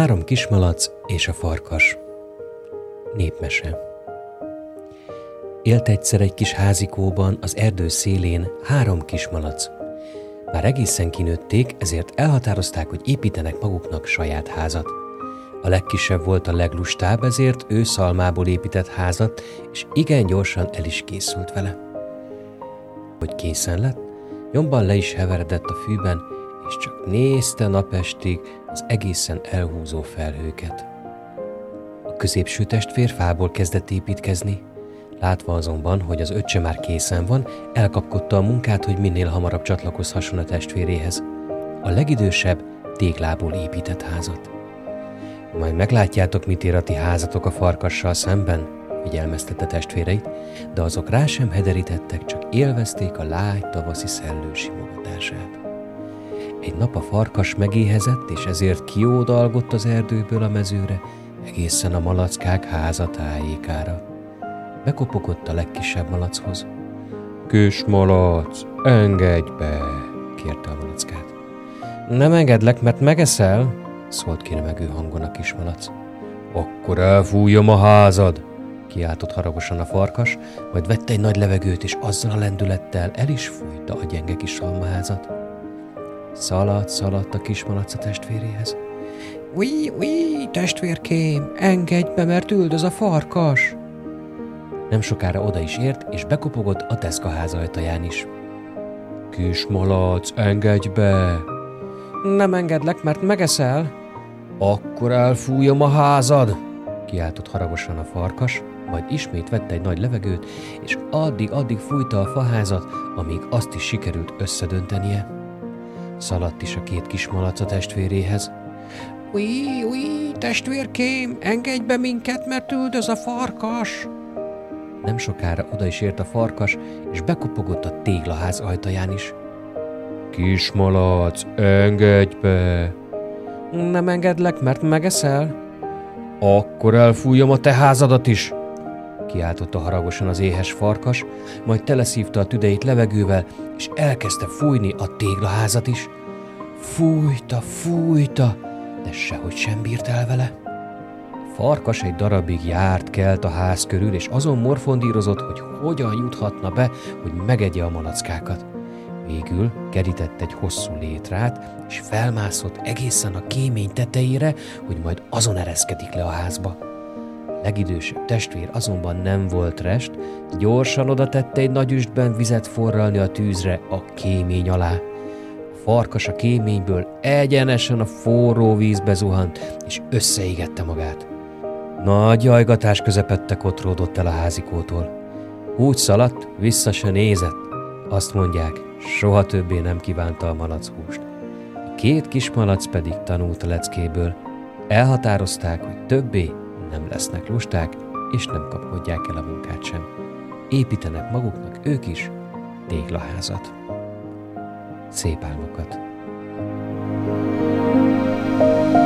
Három kismalac és a farkas. Népmese. Élt egyszer egy kis házikóban az erdő szélén három kismalac. Már egészen kinőtték, ezért elhatározták, hogy építenek maguknak saját házat. A legkisebb volt a leglustább, ezért ő szalmából épített házat, és igen gyorsan el is készült vele. Hogy készen lett, nyomban le is heveredett a fűben, és csak nézte napestig az egészen elhúzó felhőket. A középső testvér fából kezdett építkezni, látva azonban, hogy az öccse már készen van, elkapkodta a munkát, hogy minél hamarabb csatlakozhasson a testvéréhez. A legidősebb téglából épített házat. Majd meglátjátok, mit ér a ti házatok a farkassal szemben, figyelmeztette testvéreit, de azok rá sem hederítettek, csak élvezték a lágy tavaszi szellő simogatását. Egy nap a farkas megéhezett, és ezért kiódalgott az erdőből a mezőre, egészen a malackák háza tájékára. Bekopogott a legkisebb malachoz. Kis malac, engedj be, kérte a malackát. Nem engedlek, mert megeszel, szólt ki hangon a kismalac. Akkor elfújom a házad, kiáltott haragosan a farkas, majd vette egy nagy levegőt, és azzal a lendülettel el is fújta a gyenge kis salmaházat. Szaladt, szaladt a kismalac a testvéréhez. Ui, ui, testvérkém, engedj be, mert üldöz a farkas! Nem sokára oda is ért, és bekopogott a deszkaház ajtaján is. Kismalac, engedj be! Nem engedlek, mert megeszel. Akkor elfújom a házad! Kiáltott haragosan a farkas, majd ismét vette egy nagy levegőt, és addig-addig fújta a faházat, amíg azt is sikerült összedöntenie. Szaladt is a két kis malac a testvéréhez. Új, új, testvérkém, engedj be minket, mert üldöz a farkas! Nem sokára oda is ért a farkas, és bekopogott a téglaház ajtaján is. Kis malac, engedj be! Nem engedlek, mert megeszel? Akkor elfújom a te házadat is! Kiáltotta haragosan az éhes farkas, majd teleszívta a tüdeit levegővel, és elkezdte fújni a téglaházat is. Fújta, fújta, de sehogy sem bírt el vele. A farkas egy darabig járt kelt a ház körül, és azon morfondírozott, hogy hogyan juthatna be, hogy megegye a malackákat. Végül kerített egy hosszú létrát, és felmászott egészen a kémény tetejére, hogy majd azon ereszkedik le a házba legidősebb testvér azonban nem volt rest, gyorsan oda tette egy nagy üstben vizet forralni a tűzre a kémény alá. A farkas a kéményből egyenesen a forró vízbe zuhant, és összeégette magát. Nagy jajgatás közepette kotródott el a házikótól. Úgy szaladt, vissza se nézett. Azt mondják, soha többé nem kívánta a malac húst. A két kis malac pedig tanult a leckéből. Elhatározták, hogy többé nem lesznek lusták, és nem kapkodják el a munkát sem. Építenek maguknak ők is téglaházat. Szép álmokat! thank you